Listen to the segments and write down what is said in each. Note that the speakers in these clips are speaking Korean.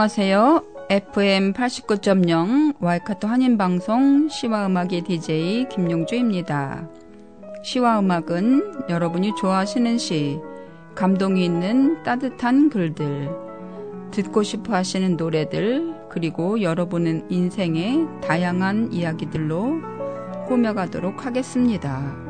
안녕하세요. FM 89.0 와이카토 한인방송 시와 음악의 DJ 김용주입니다. 시와 음악은 여러분이 좋아하시는 시, 감동이 있는 따뜻한 글들, 듣고 싶어 하시는 노래들, 그리고 여러분은 인생의 다양한 이야기들로 꾸며가도록 하겠습니다.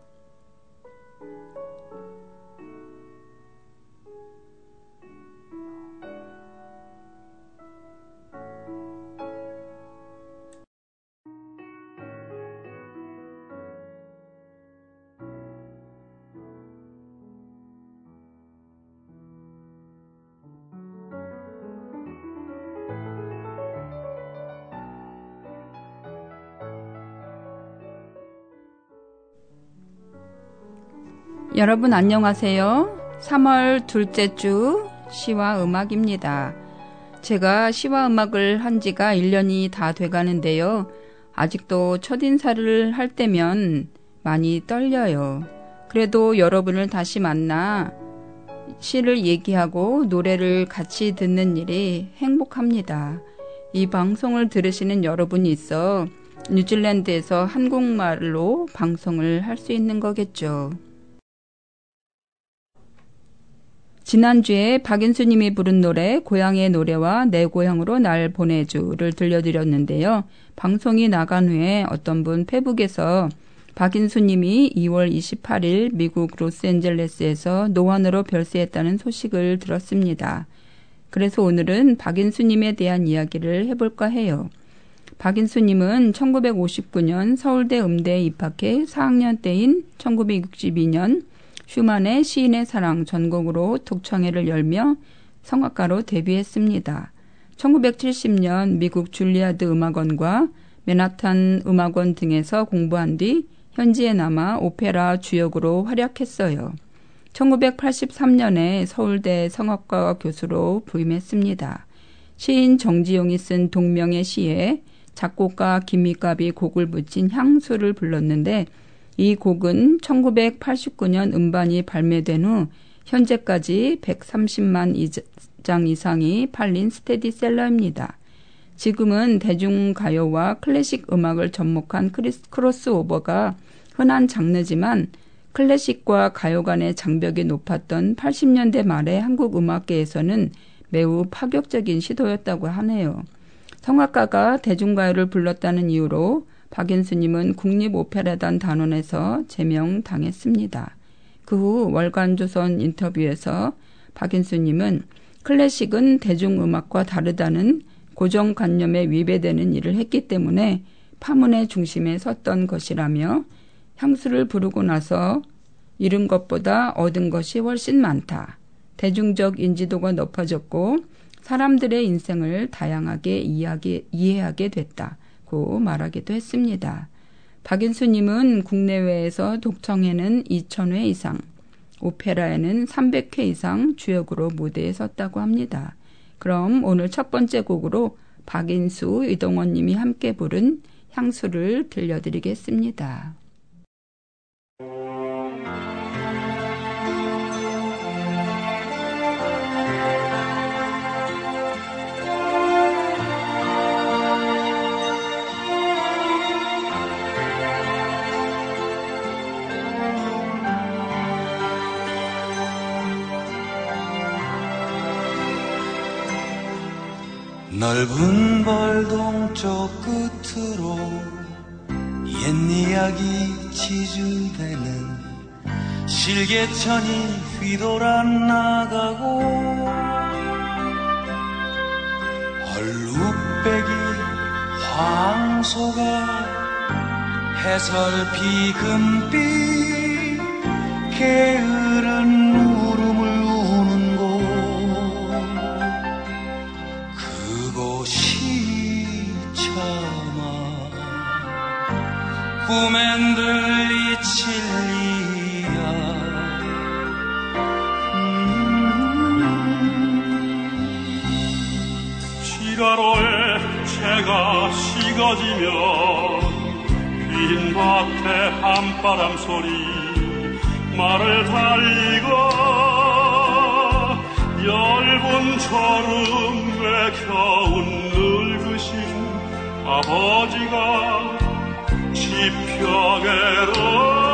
여러분 안녕하세요. 3월 둘째 주 시와 음악입니다. 제가 시와 음악을 한 지가 1년이 다 돼가는데요. 아직도 첫 인사를 할 때면 많이 떨려요. 그래도 여러분을 다시 만나 시를 얘기하고 노래를 같이 듣는 일이 행복합니다. 이 방송을 들으시는 여러분이 있어 뉴질랜드에서 한국말로 방송을 할 수 있는 거겠죠. 지난주에 박인수님이 부른 노래 고향의 노래와 내 고향으로 날 보내주를 들려드렸는데요. 방송이 나간 후에 어떤 분 페북에서 박인수님이 2월 28일 미국 로스앤젤레스에서 노환으로 별세했다는 소식을 들었습니다. 그래서 오늘은 박인수님에 대한 이야기를 해볼까 해요. 박인수님은 1959년 서울대 음대에 입학해 4학년 때인 1962년 슈만의 시인의 사랑 전곡으로 독창회를 열며 성악가로 데뷔했습니다. 1970년 미국 줄리아드 음악원과 맨하탄 음악원 등에서 공부한 뒤 현지에 남아 오페라 주역으로 활약했어요. 1983년에 서울대 성악과 교수로 부임했습니다. 시인 정지용이 쓴 동명의 시에 작곡가 김미갑이 곡을 붙인 향수를 불렀는데 이 곡은 1989년 음반이 발매된 후 현재까지 130만 장 이상이 팔린 스테디셀러입니다. 지금은 대중가요와 클래식 음악을 접목한 크로스오버가 흔한 장르지만 클래식과 가요 간의 장벽이 높았던 80년대 말의 한국 음악계에서는 매우 파격적인 시도였다고 하네요. 성악가가 대중가요를 불렀다는 이유로 박인수님은 국립오페라단 단원에서 제명당했습니다. 그 후 월간조선 인터뷰에서 박인수님은 클래식은 대중음악과 다르다는 고정관념에 위배되는 일을 했기 때문에 파문의 중심에 섰던 것이라며 향수를 부르고 나서 잃은 것보다 얻은 것이 훨씬 많다. 대중적 인지도가 높아졌고 사람들의 인생을 다양하게 이해하게, 이해하게 됐다. 고 말하기도 했습니다. 박인수님은 국내외에서 독청에는 2,000회 이상, 오페라에는 300회 이상 주역으로 무대에 섰다고 합니다. 그럼 오늘 첫 번째 곡으로 박인수, 이동원님이 함께 부른 향수를 들려드리겠습니다. 넓은 벌동 쪽 끝으로 옛 이야기 지주되는 실개천이 휘돌아 나가고 얼룩배기 황소가 해설피 금빛 게으른 꿈엔 들리 진리야. 시가로에 채가 식어지면 빈 밭에 한바람 소리 말을 달리가 얇은 저름에 겨운 늙으신 아버지가 지평에를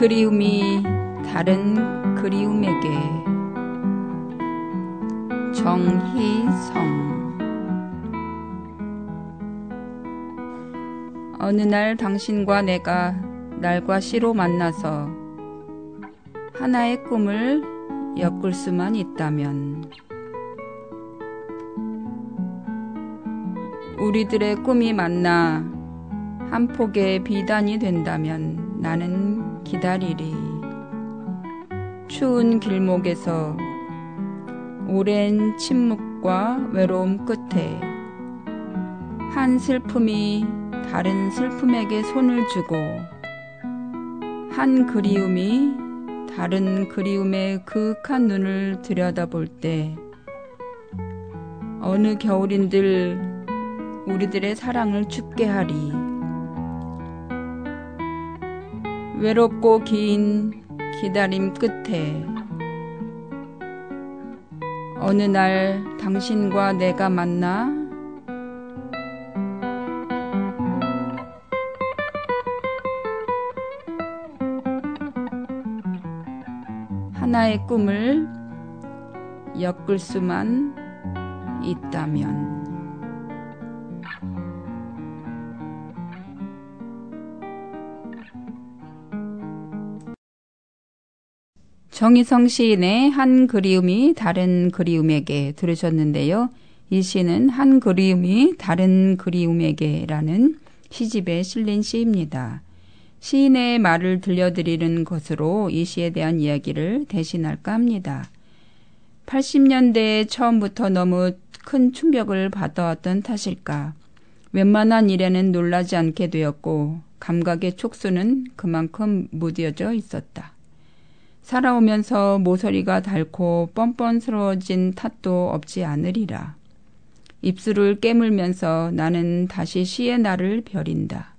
그리움이 다른 그리움에게. 정희성. 어느 날 당신과 내가 날과 시로 만나서 하나의 꿈을 엮을 수만 있다면 우리들의 꿈이 만나 한 폭의 비단이 된다면 나는 기다리리. 추운 길목에서 오랜 침묵과 외로움 끝에 한 슬픔이 다른 슬픔에게 손을 주고 한 그리움이 다른 그리움의 그윽한 눈을 들여다볼 때 어느 겨울인들 우리들의 사랑을 춥게 하리. 외롭고 긴 기다림 끝에 어느 날 당신과 내가 만나 하나의 꿈을 엮을 수만 있다면 정희성 시인의 한 그리움이 다른 그리움에게 들으셨는데요. 이 시는 한 그리움이 다른 그리움에게라는 시집에 실린 시입니다. 시인의 말을 들려드리는 것으로 이 시에 대한 이야기를 대신할까 합니다. 80년대에 처음부터 너무 큰 충격을 받아왔던 탓일까. 웬만한 일에는 놀라지 않게 되었고 감각의 촉수는 그만큼 무뎌져 있었다. 살아오면서 모서리가 닳고 뻔뻔스러워진 탓도 없지 않으리라. 입술을 깨물면서 나는 다시 시의 날을 벼린다.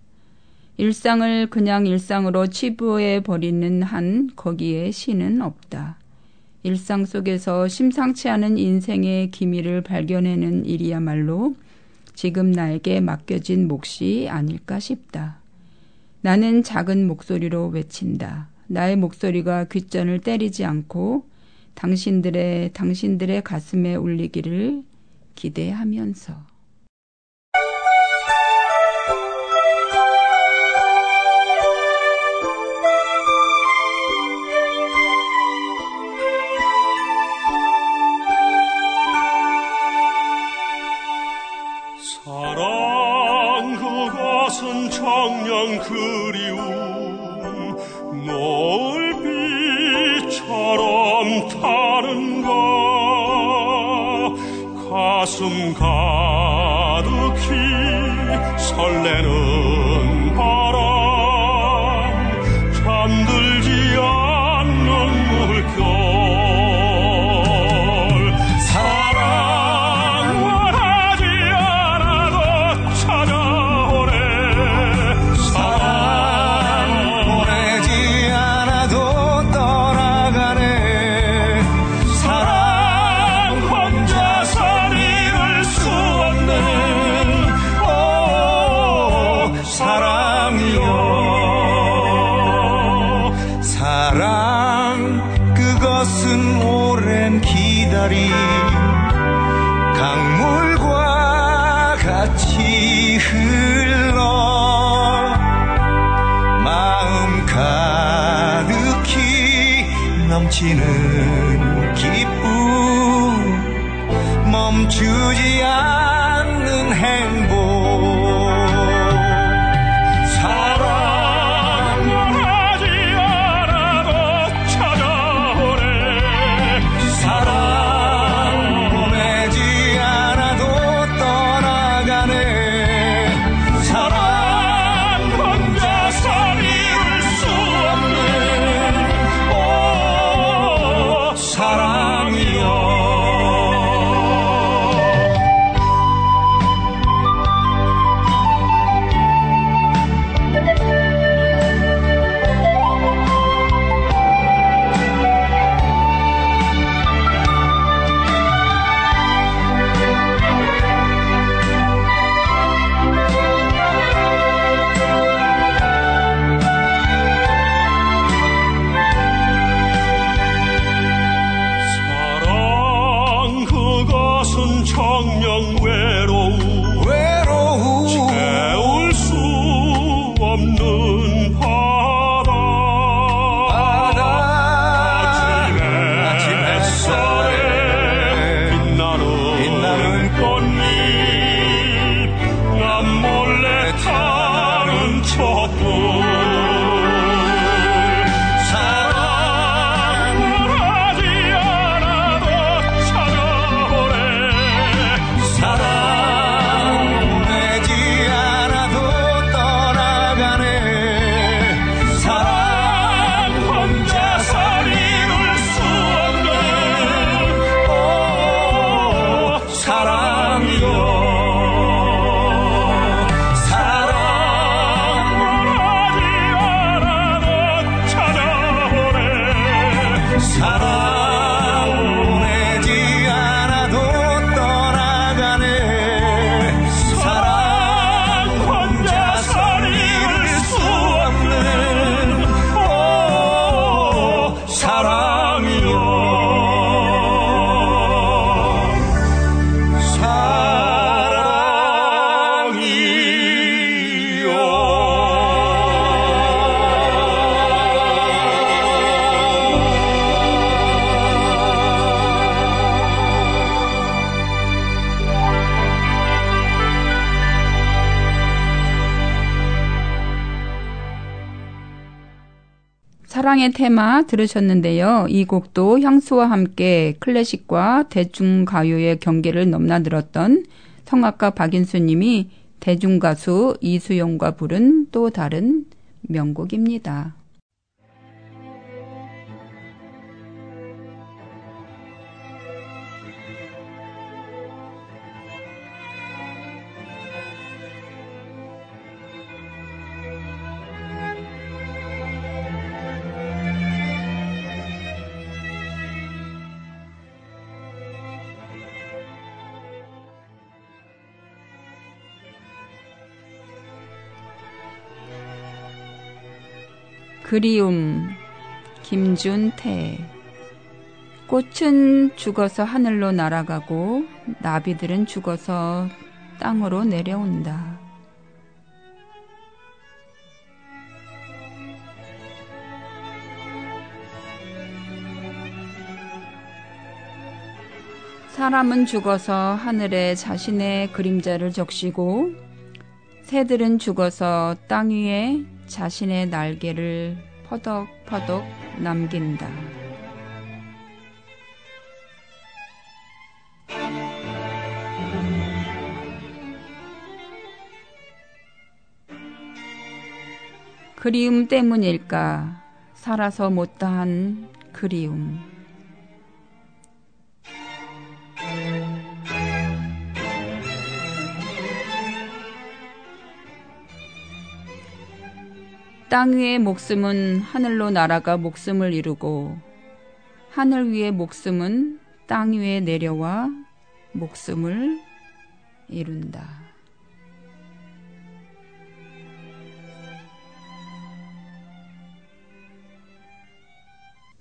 일상을 그냥 일상으로 치부해 버리는 한 거기에 시는 없다. 일상 속에서 심상치 않은 인생의 기미를 발견해낸 일이야말로 지금 나에게 맡겨진 몫이 아닐까 싶다. 나는 작은 목소리로 외친다. 나의 목소리가 귓전을 때리지 않고 당신들의 당신들의 가슴에 울리기를 기대하면서. 사랑 그것은 청년 그리움 가슴 가득히 설레는 사랑의 테마 들으셨는데요. 이 곡도 향수와 함께 클래식과 대중가요의 경계를 넘나들었던 성악가 박인수 님이 대중가수 이수용과 부른 또 다른 명곡입니다. 그리움 김준태 꽃은 죽어서 하늘로 날아가고 나비들은 죽어서 땅으로 내려온다. 사람은 죽어서 하늘에 자신의 그림자를 적시고 새들은 죽어서 땅 위에 자신의 날개를 퍼덕퍼덕 남긴다. 그리움 때문일까? 살아서 못다한 그리움. 땅 위의 목숨은 하늘로 날아가 목숨을 이루고 하늘 위의 목숨은 땅 위에 내려와 목숨을 이룬다.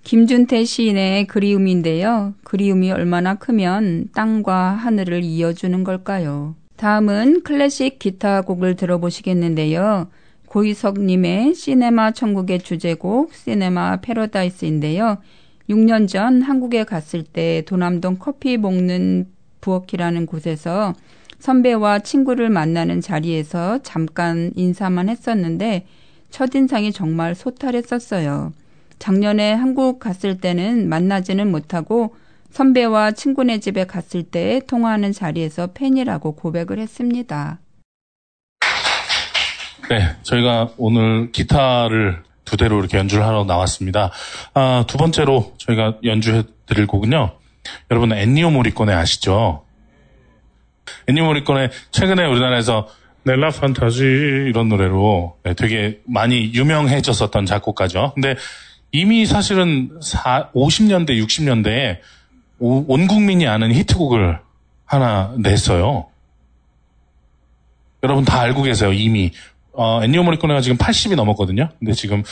김준태 시인의 그리움인데요. 그리움이 얼마나 크면 땅과 하늘을 이어주는 걸까요? 다음은 클래식 기타 곡을 들어보시겠는데요. 고희석님의 시네마 천국의 주제곡 시네마 패러다이스인데요. 6년 전 한국에 갔을 때 도남동 커피 먹는 부엌이라는 곳에서 선배와 친구를 만나는 자리에서 잠깐 인사만 했었는데 첫인상이 정말 소탈했었어요. 작년에 한국 갔을 때는 만나지는 못하고 선배와 친구네 집에 갔을 때 통화하는 자리에서 팬이라고 고백을 했습니다. 네, 저희가 오늘 기타를 두 대로 이렇게 연주를 하러 나왔습니다. 아, 두 번째로 저희가 연주해 드릴 곡은요. 여러분 엔니오 모리코네 아시죠? 엔니오 모리코네 최근에 우리나라에서 넬라 판타지 이런 노래로 네, 되게 많이 유명해졌었던 작곡가죠. 근데 이미 사실은 4, 50년대, 60년대에 온 국민이 아는 히트곡을 하나 냈어요. 여러분 다 알고 계세요, 이미. 어, 엔니오 모리코네가 지금 80이 넘었거든요. 근데 지금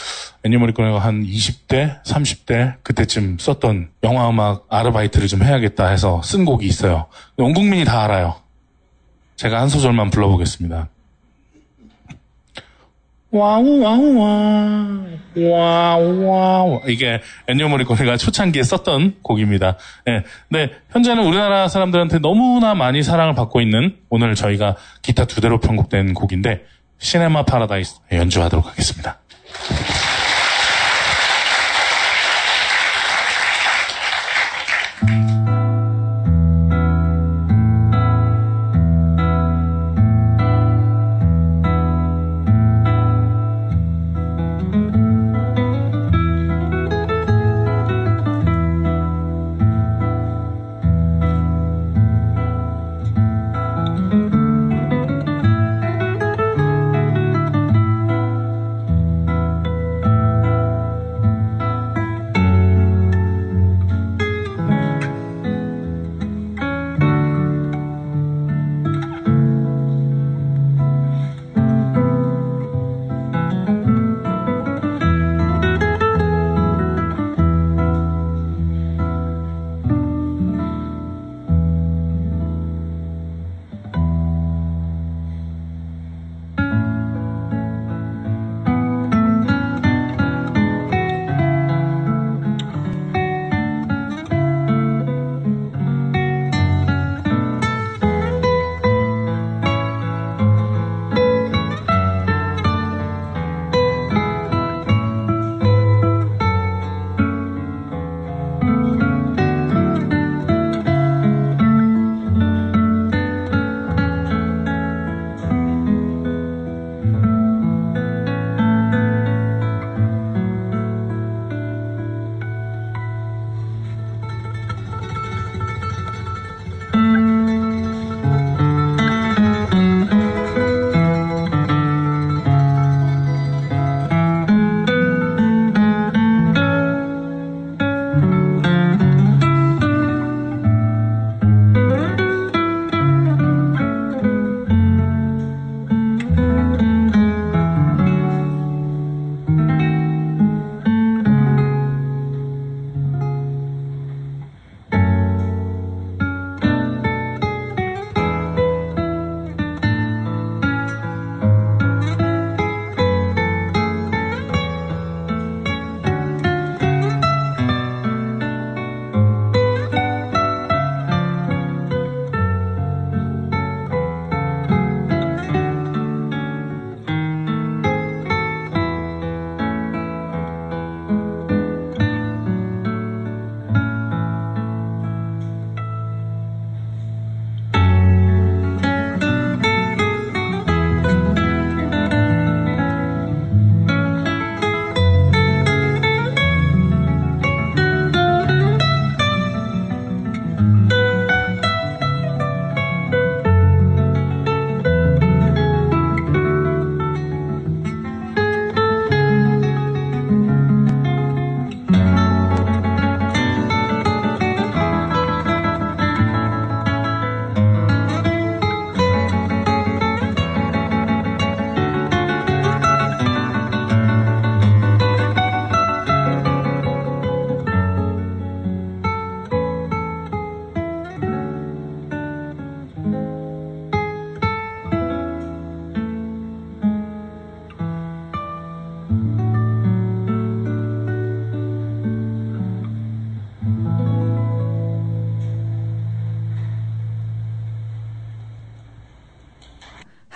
엔니오 모리코네가 한 20대, 30대 그때쯤 썼던 영화 음악 아르바이트를 좀 해야겠다 해서 쓴 곡이 있어요. 온 국민이 다 알아요. 제가 한 소절만 불러보겠습니다. 와우 와우 와 와우 와우 이게 엔니오 모리코네가 초창기에 썼던 곡입니다. 네, 네 현재는 우리나라 사람들한테 너무나 많이 사랑을 받고 있는 오늘 저희가 기타 두 대로 편곡된 곡인데 시네마 파라다이스 연주하도록 하겠습니다.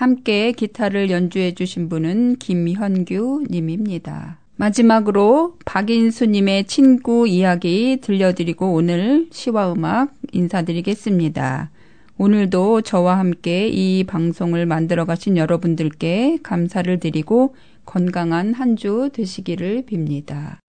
함께 기타를 연주해 주신 분은 김현규 님입니다. 마지막으로 박인수 님의 친구 이야기 들려드리고 오늘 시와 음악 인사드리겠습니다. 오늘도 저와 함께 이 방송을 만들어 가신 여러분들께 감사를 드리고 건강한 한 주 되시기를 빕니다.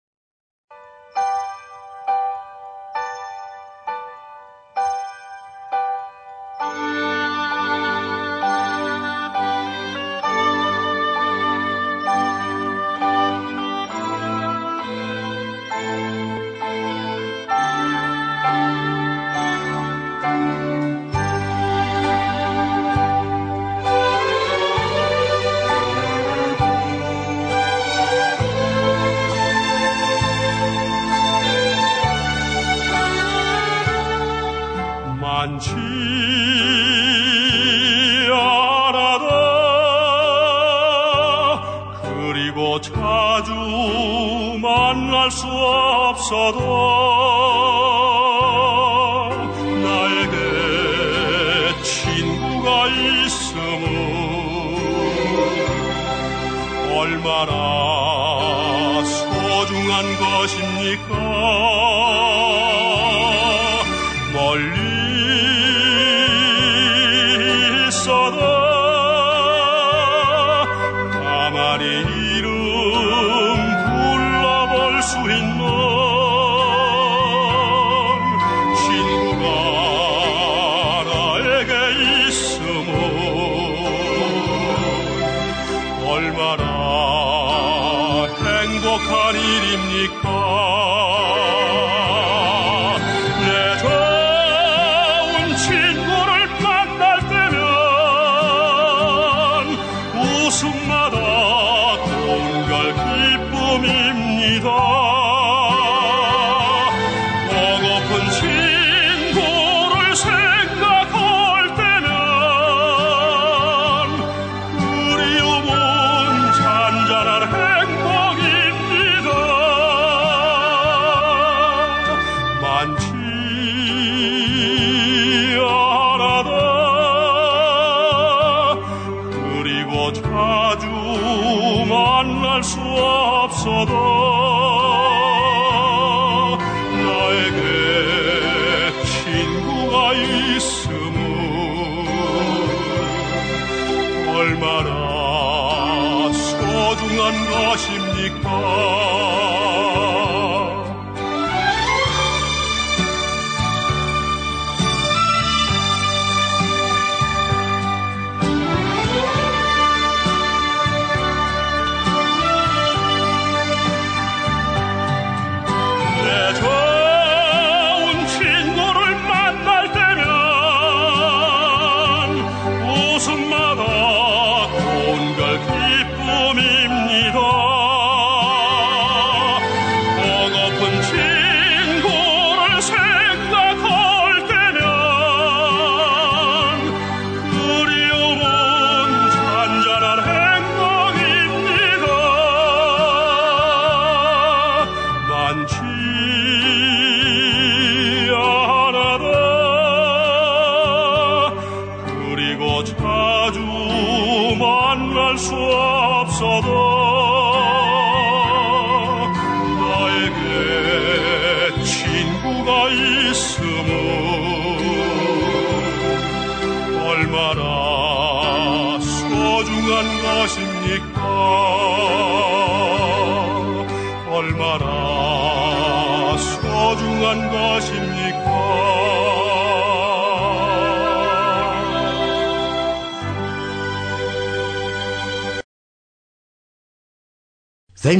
행복한 일입니까